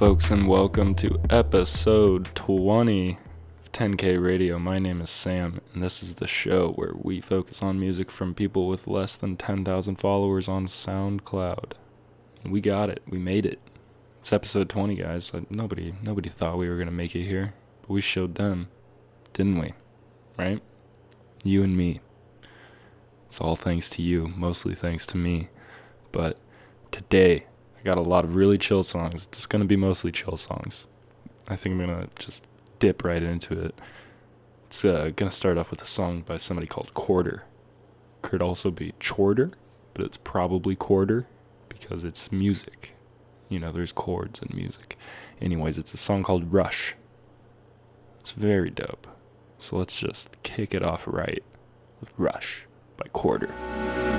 Folks, and welcome to episode 20 of 10K Radio. My name is Sam, and this is the show where we focus on music from people with less than 10,000 followers on SoundCloud. We got it. We made it. It's episode 20, guys. Like, nobody, nobody thought we were gonna make it here, but we showed them, didn't we? Right? You and me. It's all thanks to you, mostly thanks to me. But today, I got a lot of really chill songs. It's gonna be mostly chill songs. I think I'm gonna just dip right into it. It's uh, gonna start off with a song by somebody called Quarter. Could also be Chorder, but it's probably Quarter because it's music. You know, there's chords in music. Anyways, it's a song called Rush. It's very dope. So let's just kick it off right with Rush by Quarter.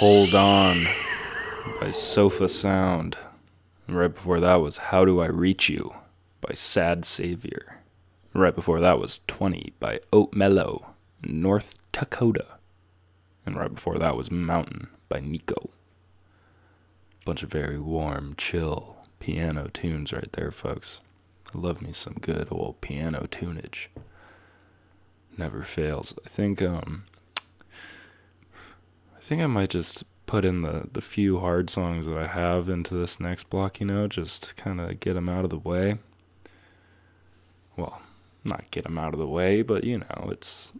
Hold On by Sofa Sound. And right before that was How Do I Reach You by Sad Savior. And right before that was 20 by Oat Mellow, North Dakota. And right before that was Mountain by Nico. Bunch of very warm, chill piano tunes right there, folks. I love me some good old piano tunage. Never fails. I think um think I might just put in the the few hard songs that I have into this next block, you know, just kind of get them out of the way. Well, not get them out of the way, but you know, it's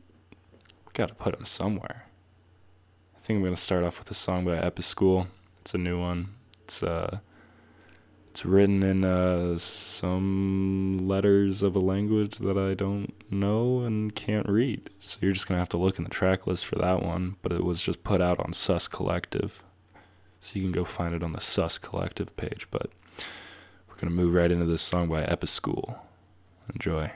got to put them somewhere. I think I'm going to start off with a song by Epischool. It's a new one. It's uh it's written in uh, some letters of a language that I don't know and can't read. So you're just going to have to look in the track list for that one. But it was just put out on Sus Collective. So you can go find it on the Sus Collective page. But we're going to move right into this song by Epischool. Enjoy.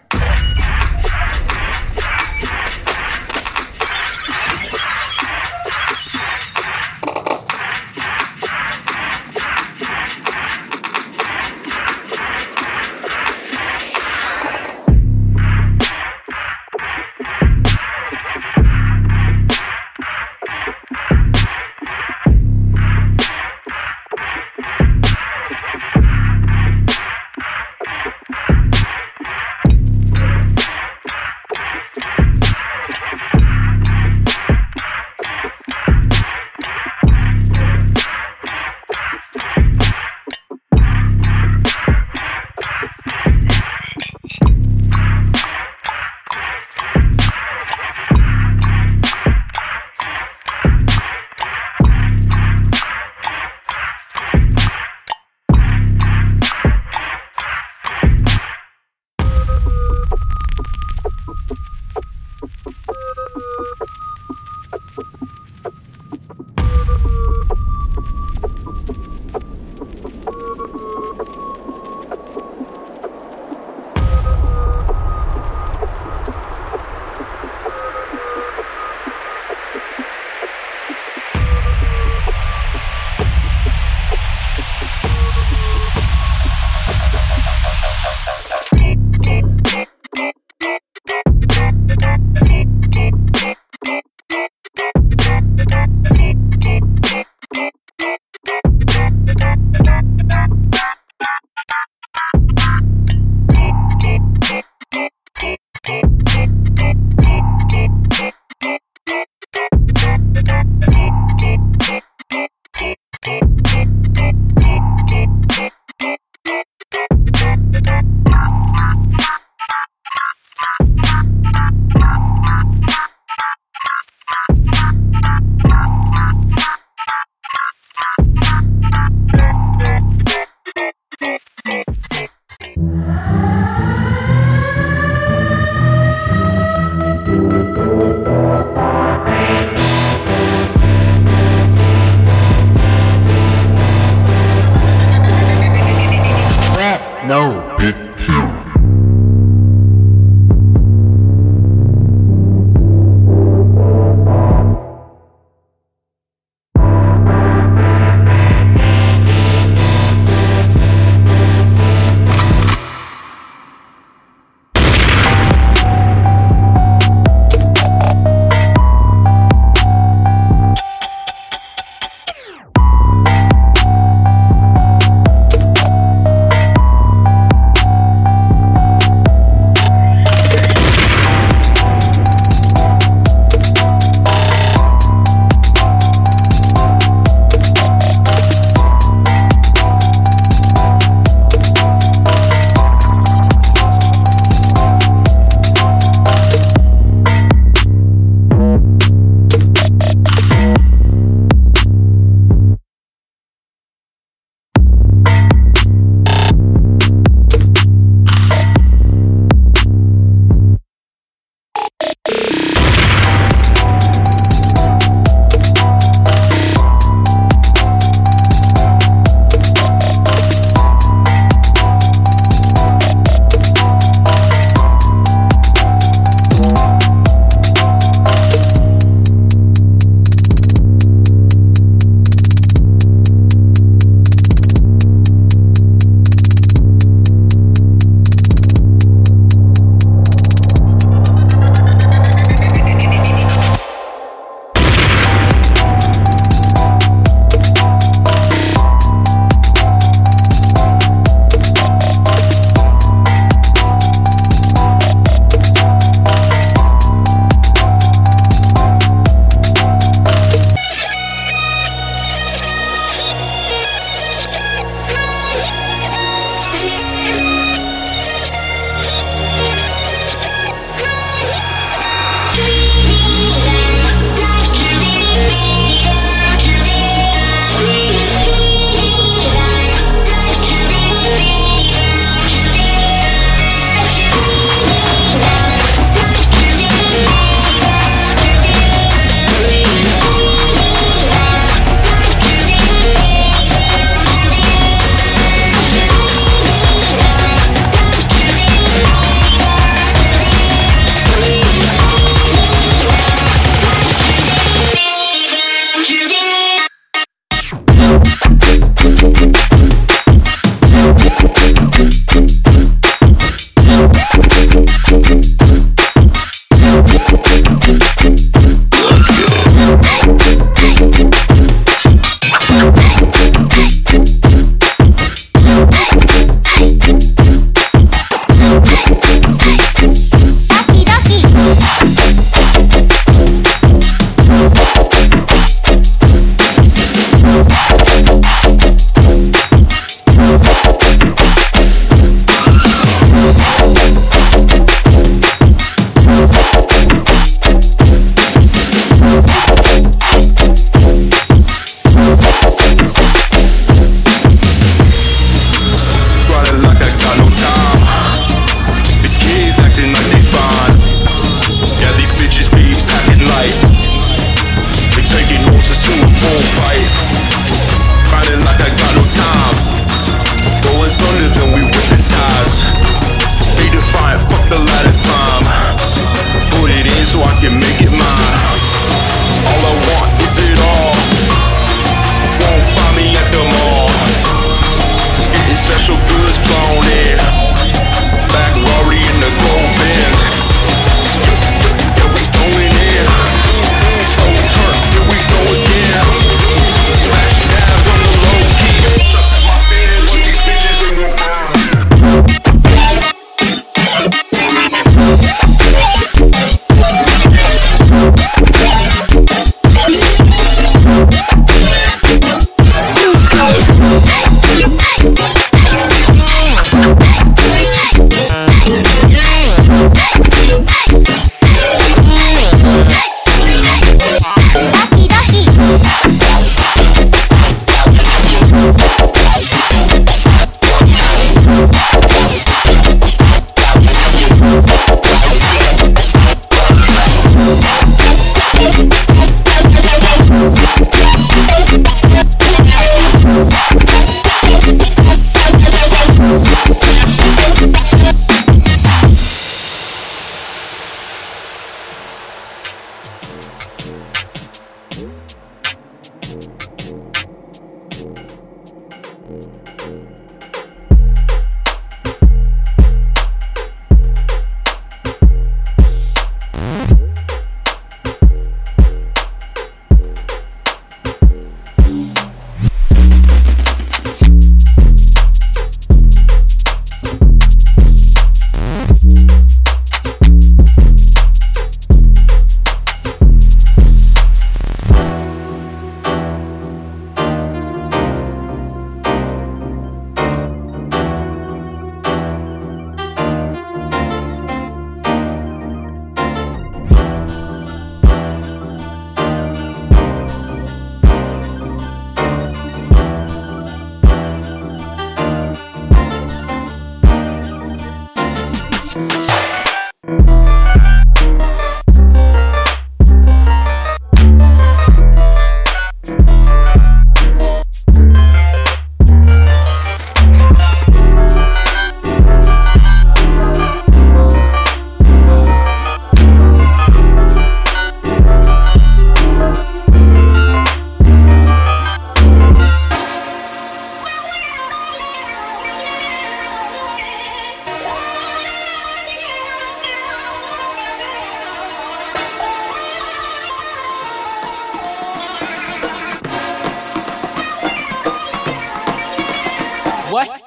What?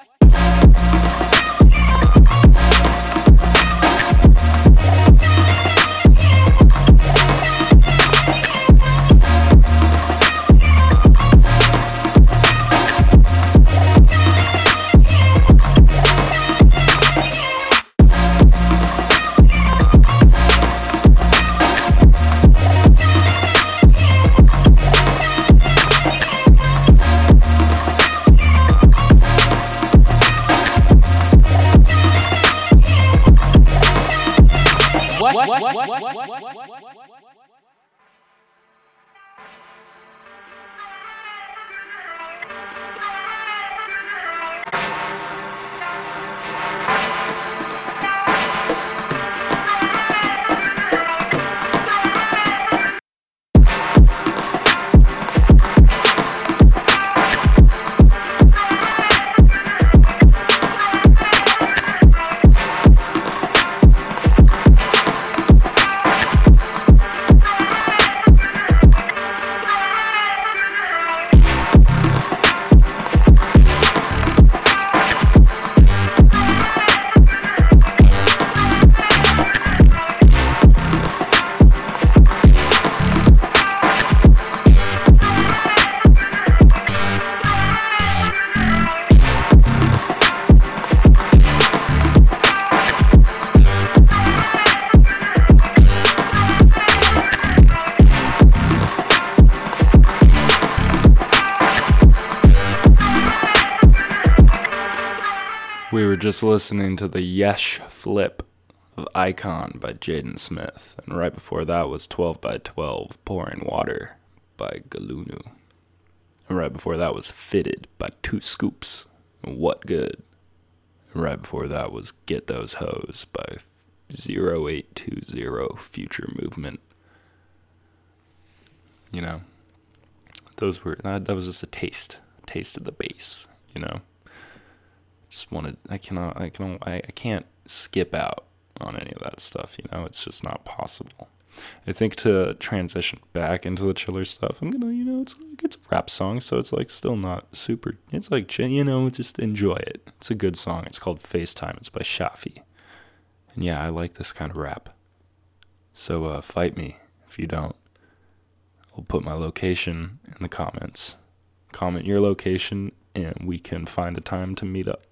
Just listening to the Yesh Flip of Icon by Jaden Smith, and right before that was 12 by 12 Pouring Water by Galunu. And right before that was Fitted by Two Scoops. What Good. And right before that was Get Those Hoes by 0820 Future Movement. You know, those were, that, that was just a taste, taste of the bass, you know. Just wanted, I cannot, I can, I, I can't skip out on any of that stuff, you know, it's just not possible. I think to transition back into the chiller stuff, I'm gonna, you know, it's like it's a rap song, so it's like still not super. It's like you know, just enjoy it. It's a good song. It's called FaceTime. It's by Shafi, and yeah, I like this kind of rap. So uh, fight me if you don't. I'll put my location in the comments. Comment your location, and we can find a time to meet up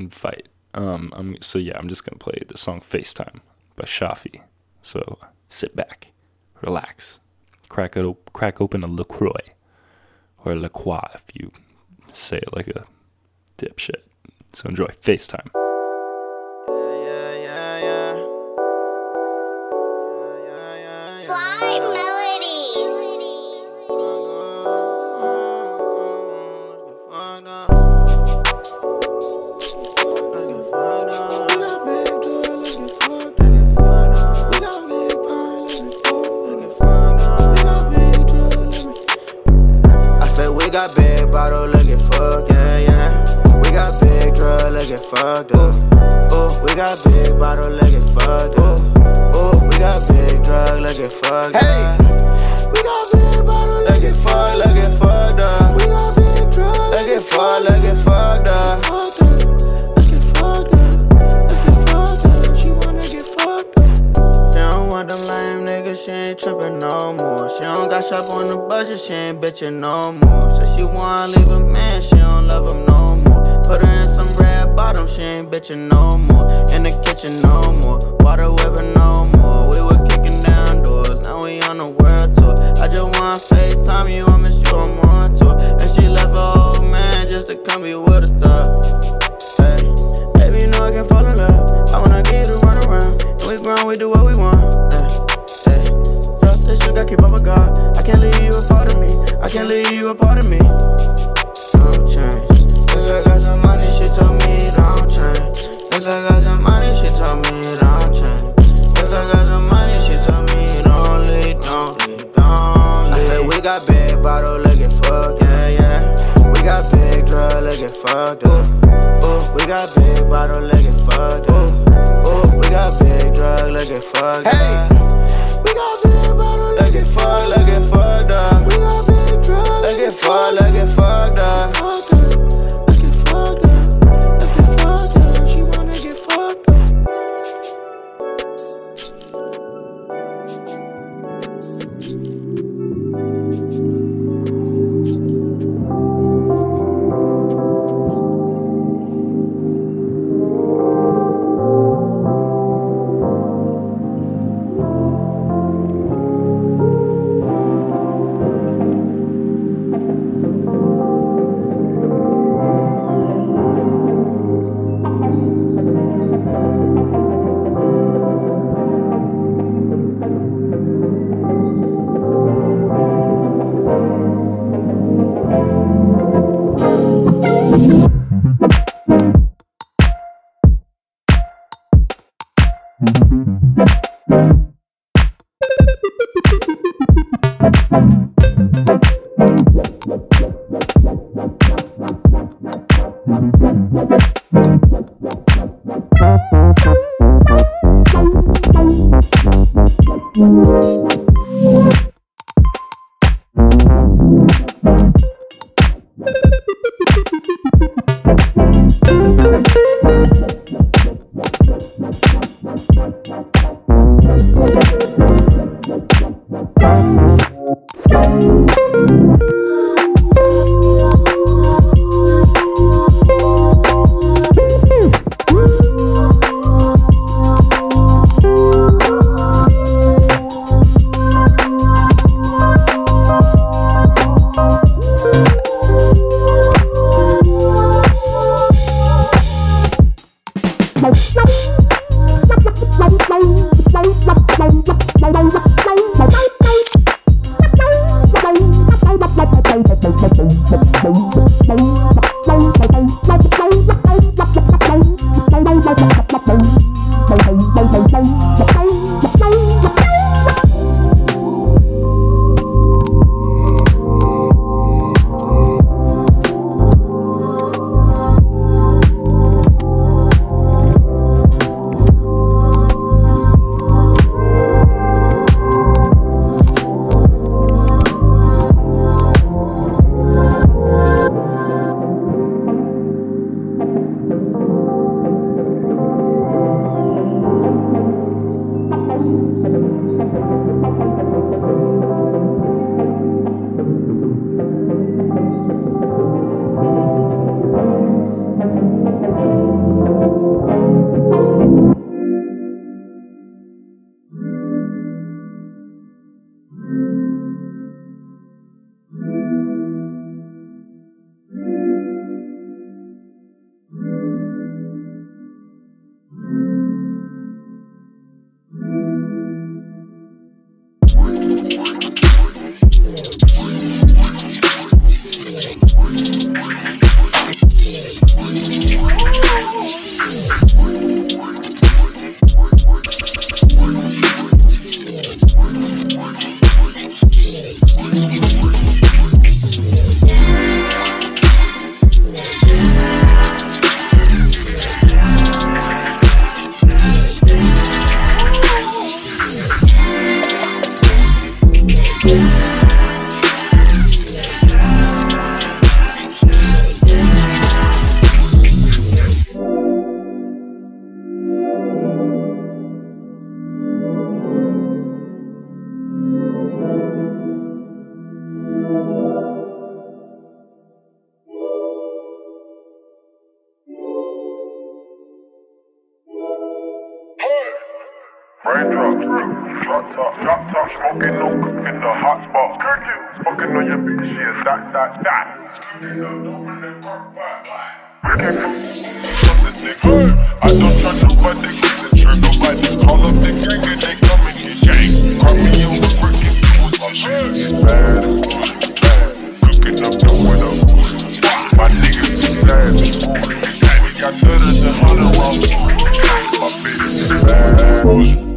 and fight. Um, I'm so yeah, I'm just gonna play the song FaceTime by Shafi. So sit back, relax, crack it crack open a Lacroix or a La Croix if you say it like a dipshit. So enjoy FaceTime. Got big bottle, look it fucked, yeah, yeah. We got big drug, look it fucked up. Ooh, we got big bottle, look it fucked up. Ooh, we got big drug, look it fucked up. Hey, we got big bottle, look fucked, look fucked up. We got big drug, look it fucked, look it fucked up. She ain't trippin' no more. She don't got shop on the budget, she ain't bitchin' no more. Said she wanna leave a man, she don't love him no more. Put her in some red bottom, she ain't bitchin' no more. In the kitchen no more, water whipping no more. We were kicking down doors, now we on the world tour. I just wanna FaceTime you, I miss you, I'm on tour. And she left her old man just to come be with a thug. Hey, baby, you know I can fall in love. I wanna get to run around. And we grown, we do what we want. Hey, hey. You gotta keep up with God. I can't leave you a part of me. I can't leave you a part of me. Don't change. Since I got some money, she told me don't change. Since I got some money, she told me don't change. Since I got some money, she told me don't leave, don't leave, don't leave. I said we got big bottle, look it fucked, yeah, yeah. We got big drug, look it fucked up. Ooh, we got big bottle, look it fucked up. Ooh, we got big drug, look it fucked up. We drug, look it I don't trust nobody, concentrate nobody. Call up the gang and they come and get gang. The brick and shit. Bad, up, up. My niggas. We got than hundred. My is bad.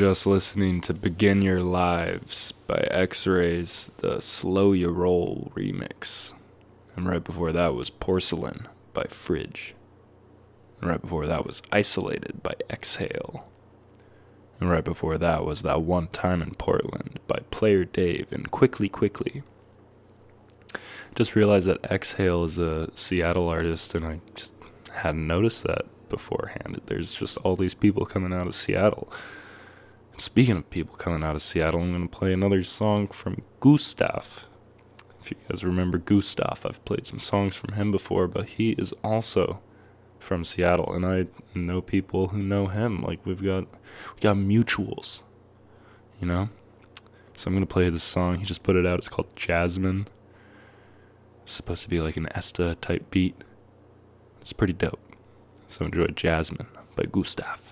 Just listening to Begin Your Lives by X Rays, the Slow You Roll remix. And right before that was Porcelain by Fridge. And right before that was Isolated by Exhale. And right before that was That One Time in Portland by Player Dave and Quickly Quickly. Just realized that Exhale is a Seattle artist, and I just hadn't noticed that beforehand. There's just all these people coming out of Seattle. Speaking of people coming out of Seattle, I'm going to play another song from Gustav. If you guys remember Gustav, I've played some songs from him before, but he is also from Seattle, and I know people who know him. Like we've got we got mutuals, you know. So I'm gonna play this song. He just put it out. It's called Jasmine. It's supposed to be like an Esta type beat. It's pretty dope. So enjoy Jasmine by Gustav.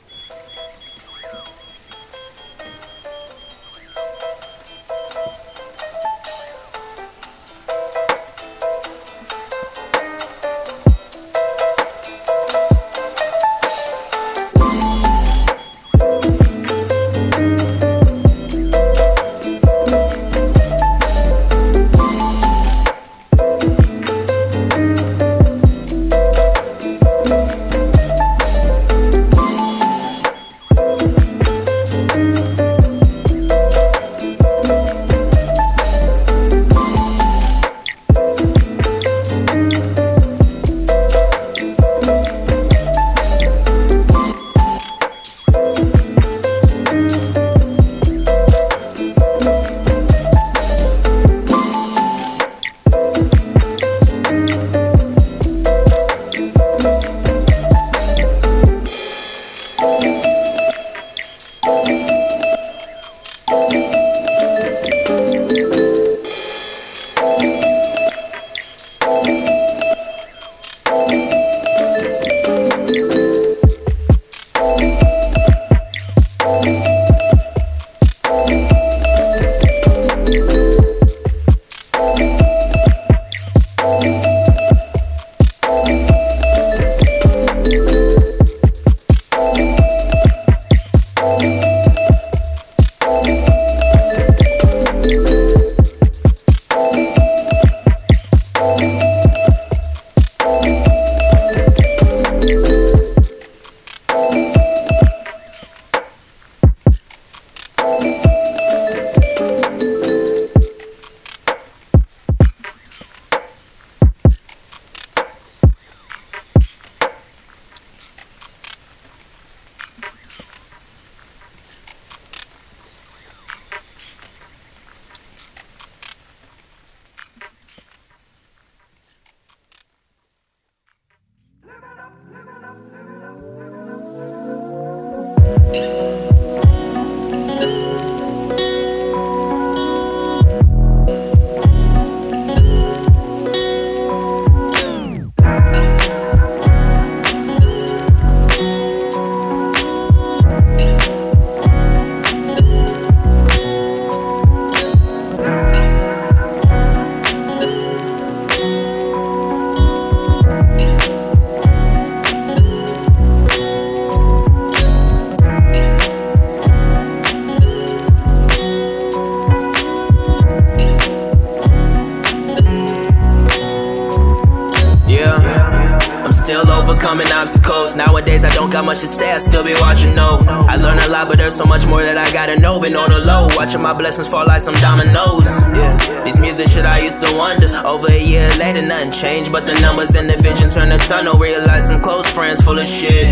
Changed, but the numbers and the vision turn the tunnel. Realize some close friends full of shit.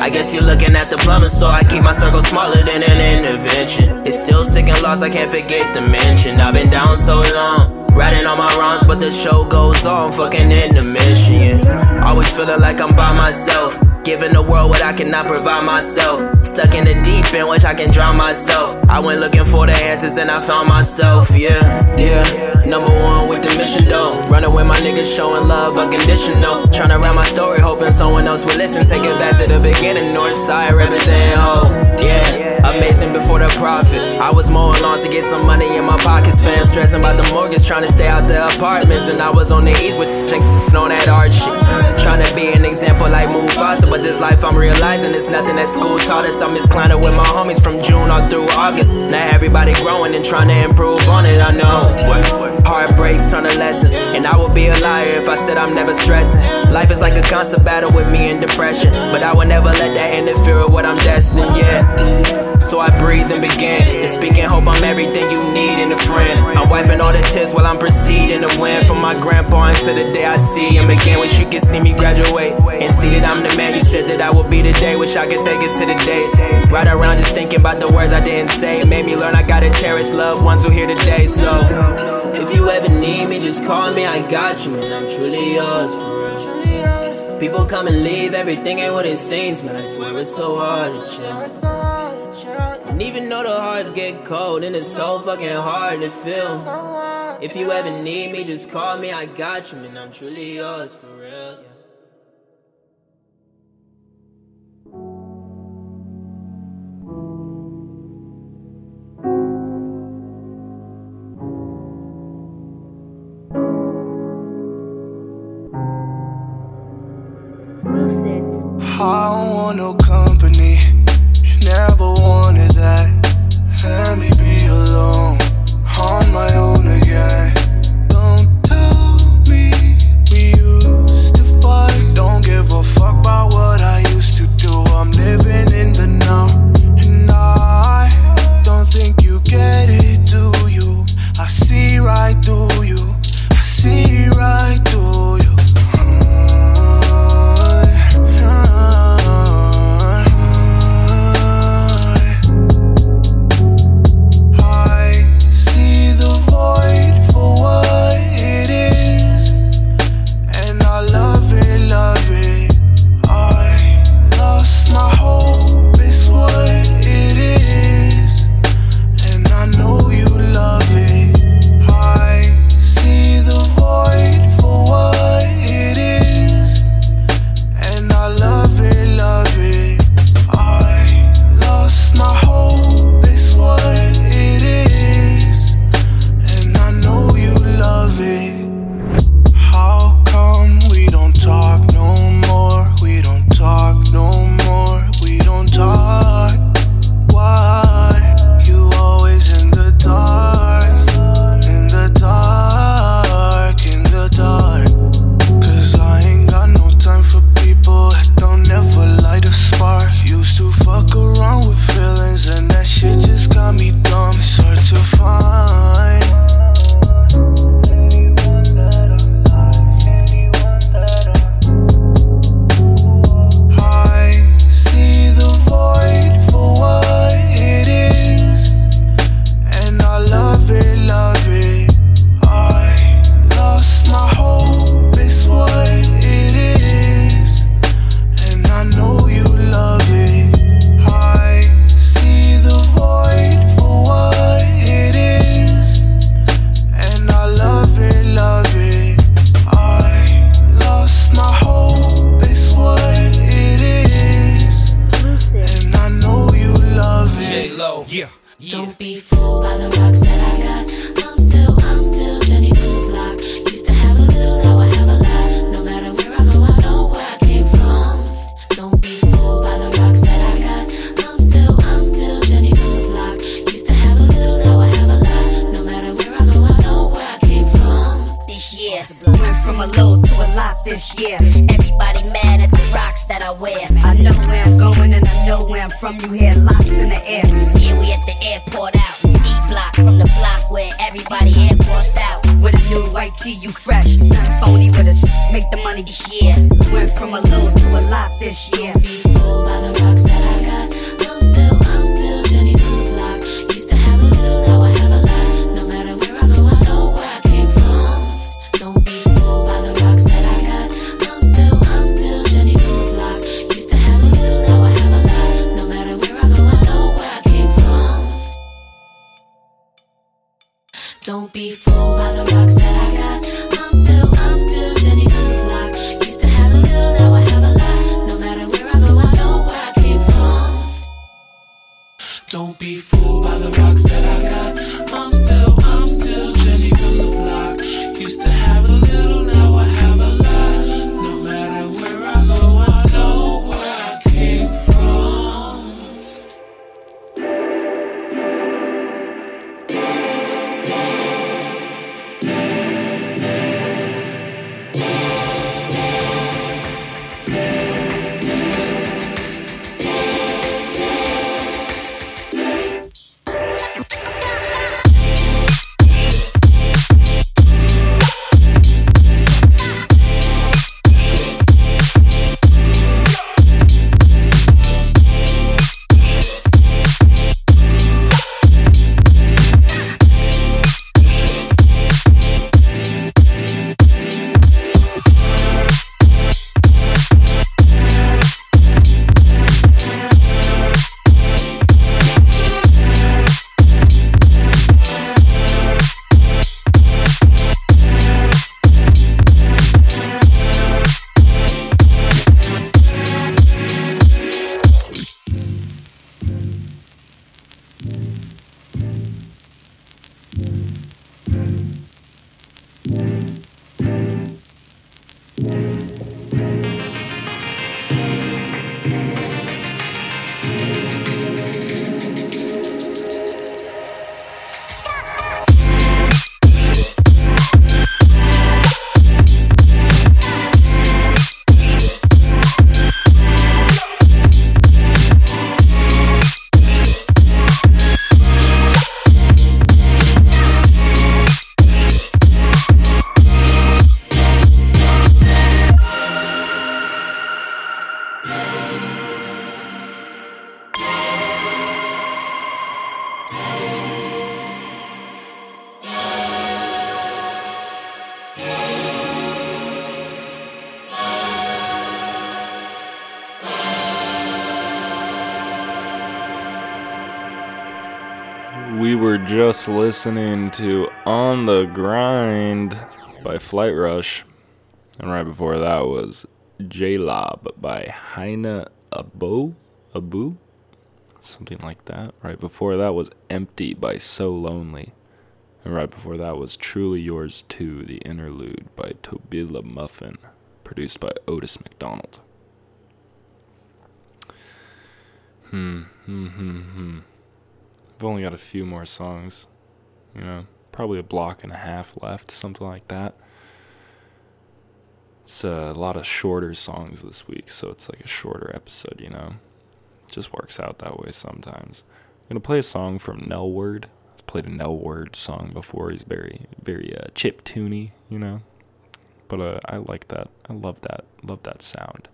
I guess you're looking at the plumbing, so I keep my circle smaller than an intervention. It's still sick and lost, I can't forget the mention. I've been down so long. Giving the world what I cannot provide myself. Stuck in the deep end, which I can drown myself. I went looking for the answers and I found myself, yeah, yeah. Number one with the mission though. Running with my niggas, showing love unconditional. Trying to write my story, hoping someone else will listen. Take it back to the beginning, north side, representing hope, oh, yeah. Amazing before the profit. I was mowing lawns to get some money in my pockets, fam. Stressing about the mortgage, trying to stay out the apartments. And I was on the east with on that art shit. Trying to be an example like Mufasa, but this life I'm realizing it's nothing that school taught us. I'm climbing with my homies from June all through August. Now everybody growing and trying to improve on it, I know. Heartbreaks turn to lessons, and I would be a liar if I said I'm never stressing. Life is like a constant battle with me and depression, but I would never let that interfere with what I'm destined, yeah. So I breathe and begin and hope I'm everything you need in a friend. I'm wiping all the tears while I'm proceeding to win from my grandpa until the day I see him again. Wish you could see me graduate and see that I'm the man you said that I would be today. Wish I could take it to the days. Right around just thinking about the words I didn't say. Made me learn I gotta cherish loved ones who here today. So. If you ever need me, just call me, I got you, and I'm truly yours for real. People come and leave, everything ain't what it seems, man. I swear it's so hard to chill. And even though the hearts get cold, and it's so fucking hard to feel. If you ever need me, just call me, I got you, man. I'm truly yours for real. Want no company. Never wanted that. Out. With a new white tee, you fresh. Nothing phony with us. Make the money this year. Went from a little to a lot this year. Fooled by the rocks just listening to On the Grind by Flight Rush. And right before that was J Lob by Heine Abu? Abu? Something like that. Right before that was Empty by So Lonely. And right before that was Truly Yours Too, the interlude by Tobila Muffin, produced by Otis McDonald. Hmm, hmm, hmm, hmm. I've only got a few more songs. You know, probably a block and a half left, something like that. It's a lot of shorter songs this week, so it's like a shorter episode, you know? It just works out that way sometimes. I'm gonna play a song from Nell Word. I've played a Nell Word song before. He's very, very uh, chip tuney, you know? But uh, I like that. I love that. Love that sound.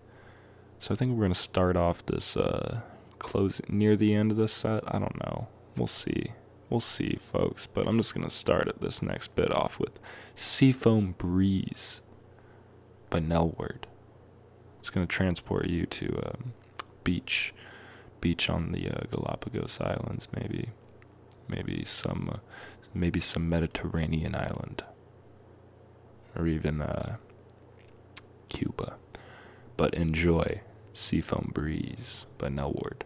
So I think we're gonna start off this uh, close near the end of this set. I don't know. We'll see. We'll see, folks. But I'm just gonna start at this next bit off with Seafoam Breeze by Nellward. It's gonna transport you to a beach, beach on the uh, Galapagos Islands, maybe, maybe some, uh, maybe some Mediterranean island, or even uh, Cuba. But enjoy Seafoam Breeze by Nellward.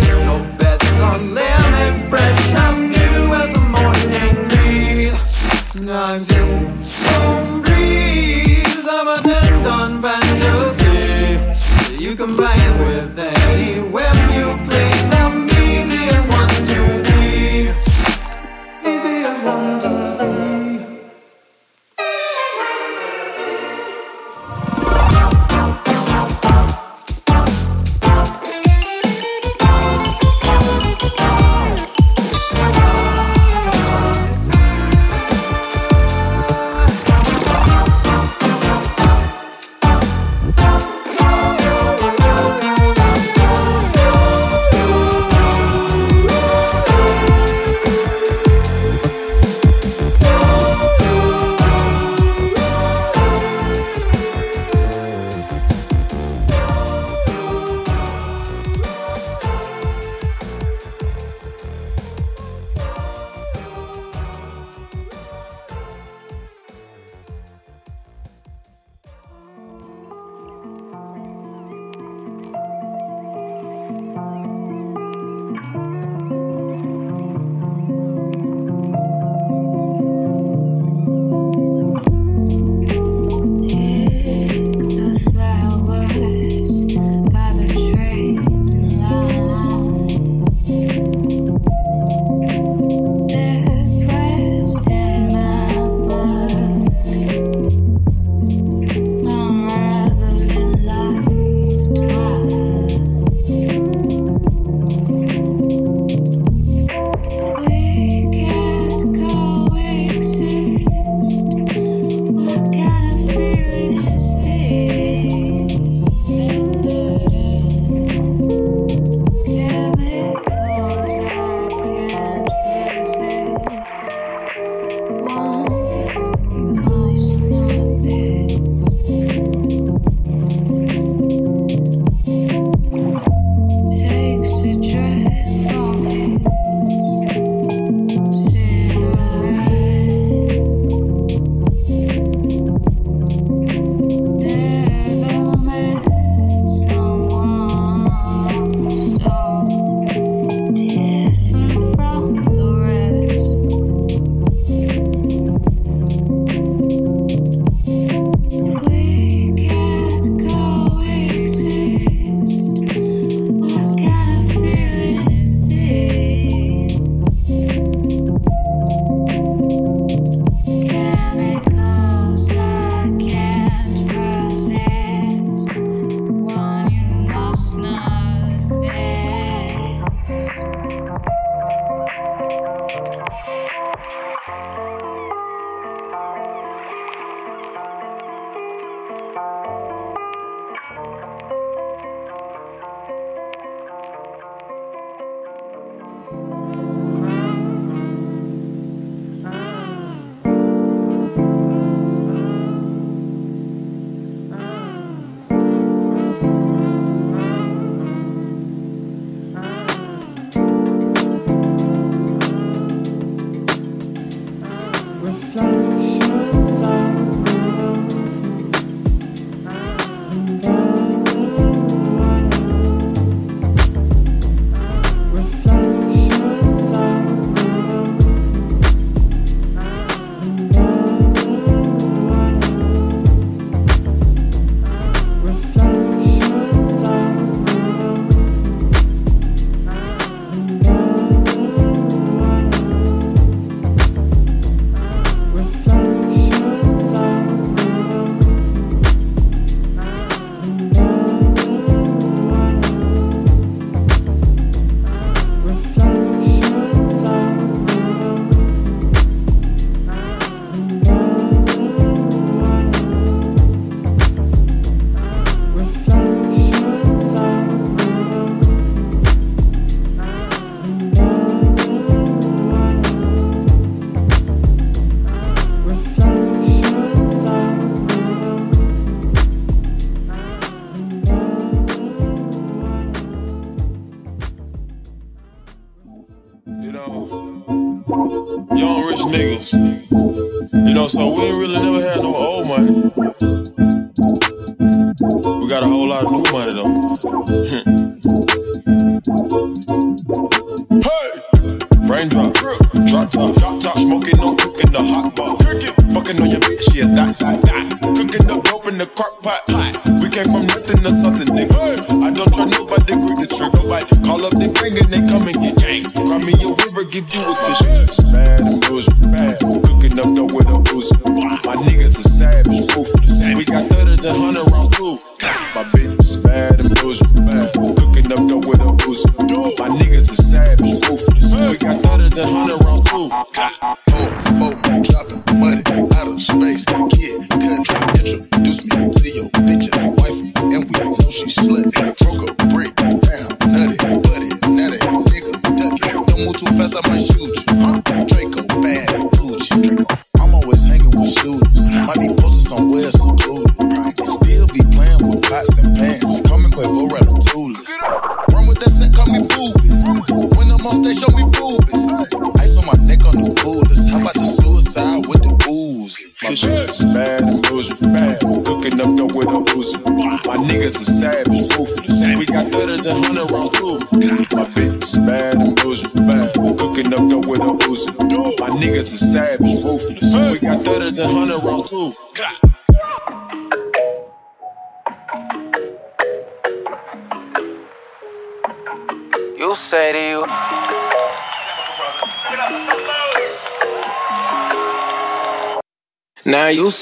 breeze. No bets on lemon fresh. I'm new as the morning breeze. I'm home breeze. I'm a tent on fantasy. You can combine with any whim you please. Know, so we ain't really never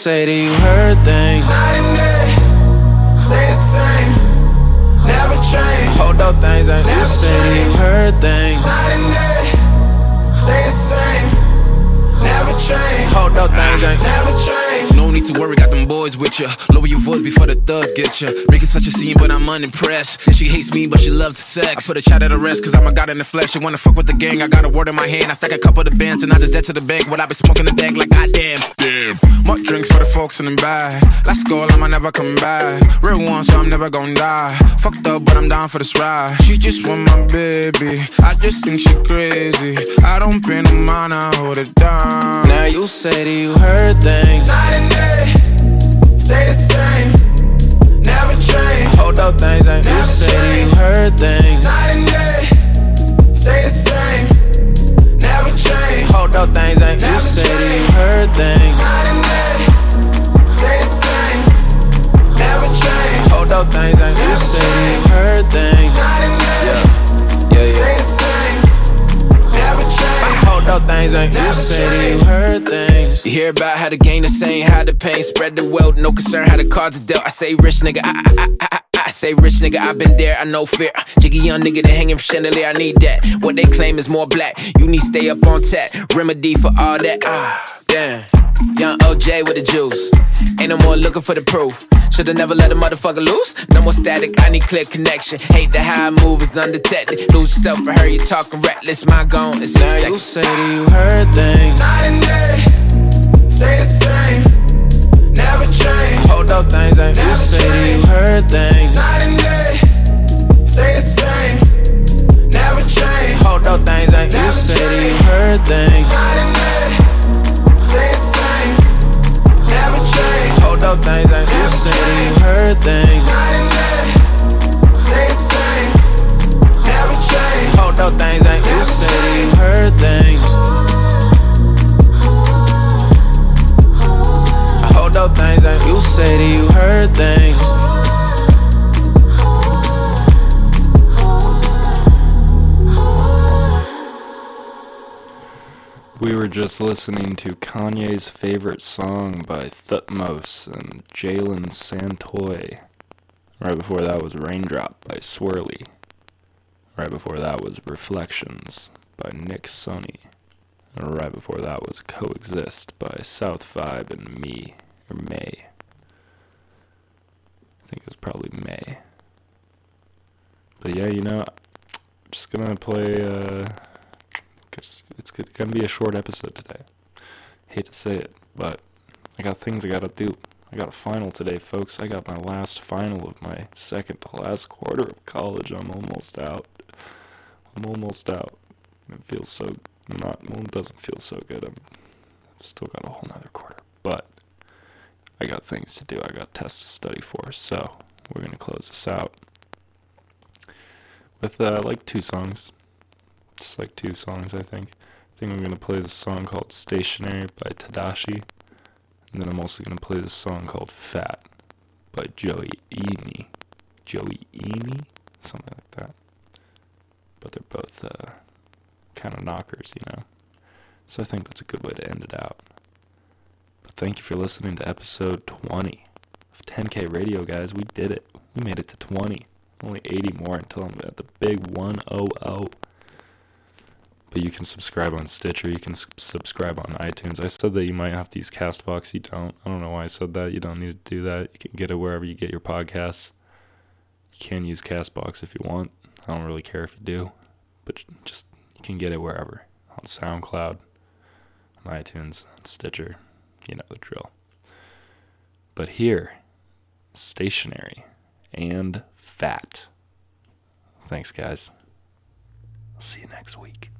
say that you heard things. Night and day, stay the same, never change. Hold up, things ain't you say that you heard things. Night and day, stay the same, never change. Hold up, things ain't never change. No need to worry, got them boys with ya. Lower your voice before the thugs get ya. Making such a scene, but I'm unimpressed. And She hates me, but she loves the sex. I put a child at rest, cause I'm a god in the flesh. She wanna fuck with the gang, I got a word in my hand. I stack a couple of bands, and I just dead to the bank. What I been smoking the bag like goddamn. Damn. More drinks for the folks in the back. Let's go, I'ma never come back. Real one, so I'm never gonna die. Fucked up, but I'm down for this ride. She just want my baby. I just think she crazy. I don't pay no mind, I hold it down. Now you say that you heard things. Night and day, stay the same, never change. I Hold up, things ain't you say you heard things. Night and day, stay the same, never change. I Hold up, things ain't you say you heard things. Night and day, stay the same, never change. I Hold up, things ain't you say you heard things. Night and day, Yeah, yeah. stay the same, never change. Hold up, things ain't you say you heard things. You hear about how to gain the same, how the pain spread the wealth, no concern how the cards are dealt. I say rich nigga, I, I, I, I, I say rich nigga, i been there, I know fear. Jiggy young nigga that hanging from chandelier, I need that. What they claim is more black, you need stay up on tap. Remedy for all that. Ah, damn. Young OJ with the juice. Ain't no more looking for the proof. Shoulda never let a motherfucker loose. No more static, I need clear connection. Hate the high I move is undetected. Lose yourself for her, you talking reckless. My gone, it's Now you say that you heard things. Night and day, stay the same, never change. Hold up, things ain't you say that you heard things. Night and day, stay the same, never change. Hold up, things ain't you say that you heard things. Night and day, Hold up, things ain't you say that you heard things. Night and day, stay the same, never change. Hold up, things ain't you say that you heard things. Hold up, things ain't you say that you heard things. We were just listening to Kanye's favorite song by Thutmose and Jalen Santoy. Right before that was Raindrop by Swirly. Right before that was Reflections by Nick Sonny. And right before that was Coexist by South Vibe and Me, or May. I think it was probably May. But yeah, you know, I'm just gonna play, uh, it's, it's gonna be a short episode today. Hate to say it, but I got things I gotta do. I got a final today, folks. I got my last final of my second to last quarter of college. I'm almost out. I'm almost out. It feels so not well, it doesn't feel so good. I'm, I've still got a whole nother quarter, but I got things to do. I got tests to study for, so we're gonna close this out with uh, like two songs. Just like two songs, I think. I think I'm gonna play this song called "Stationary" by Tadashi, and then I'm also gonna play this song called "Fat" by Joey Eni. Joey Eni, something like that. But they're both uh, kind of knockers, you know. So I think that's a good way to end it out. But thank you for listening to episode 20 of 10K Radio, guys. We did it. We made it to 20. Only 80 more until I'm at the big 100. But you can subscribe on Stitcher. You can s- subscribe on iTunes. I said that you might have to use Castbox. You don't. I don't know why I said that. You don't need to do that. You can get it wherever you get your podcasts. You can use Castbox if you want. I don't really care if you do. But just, you can get it wherever. On SoundCloud, on iTunes, on Stitcher. You know the drill. But here, stationary and fat. Thanks, guys. I'll see you next week.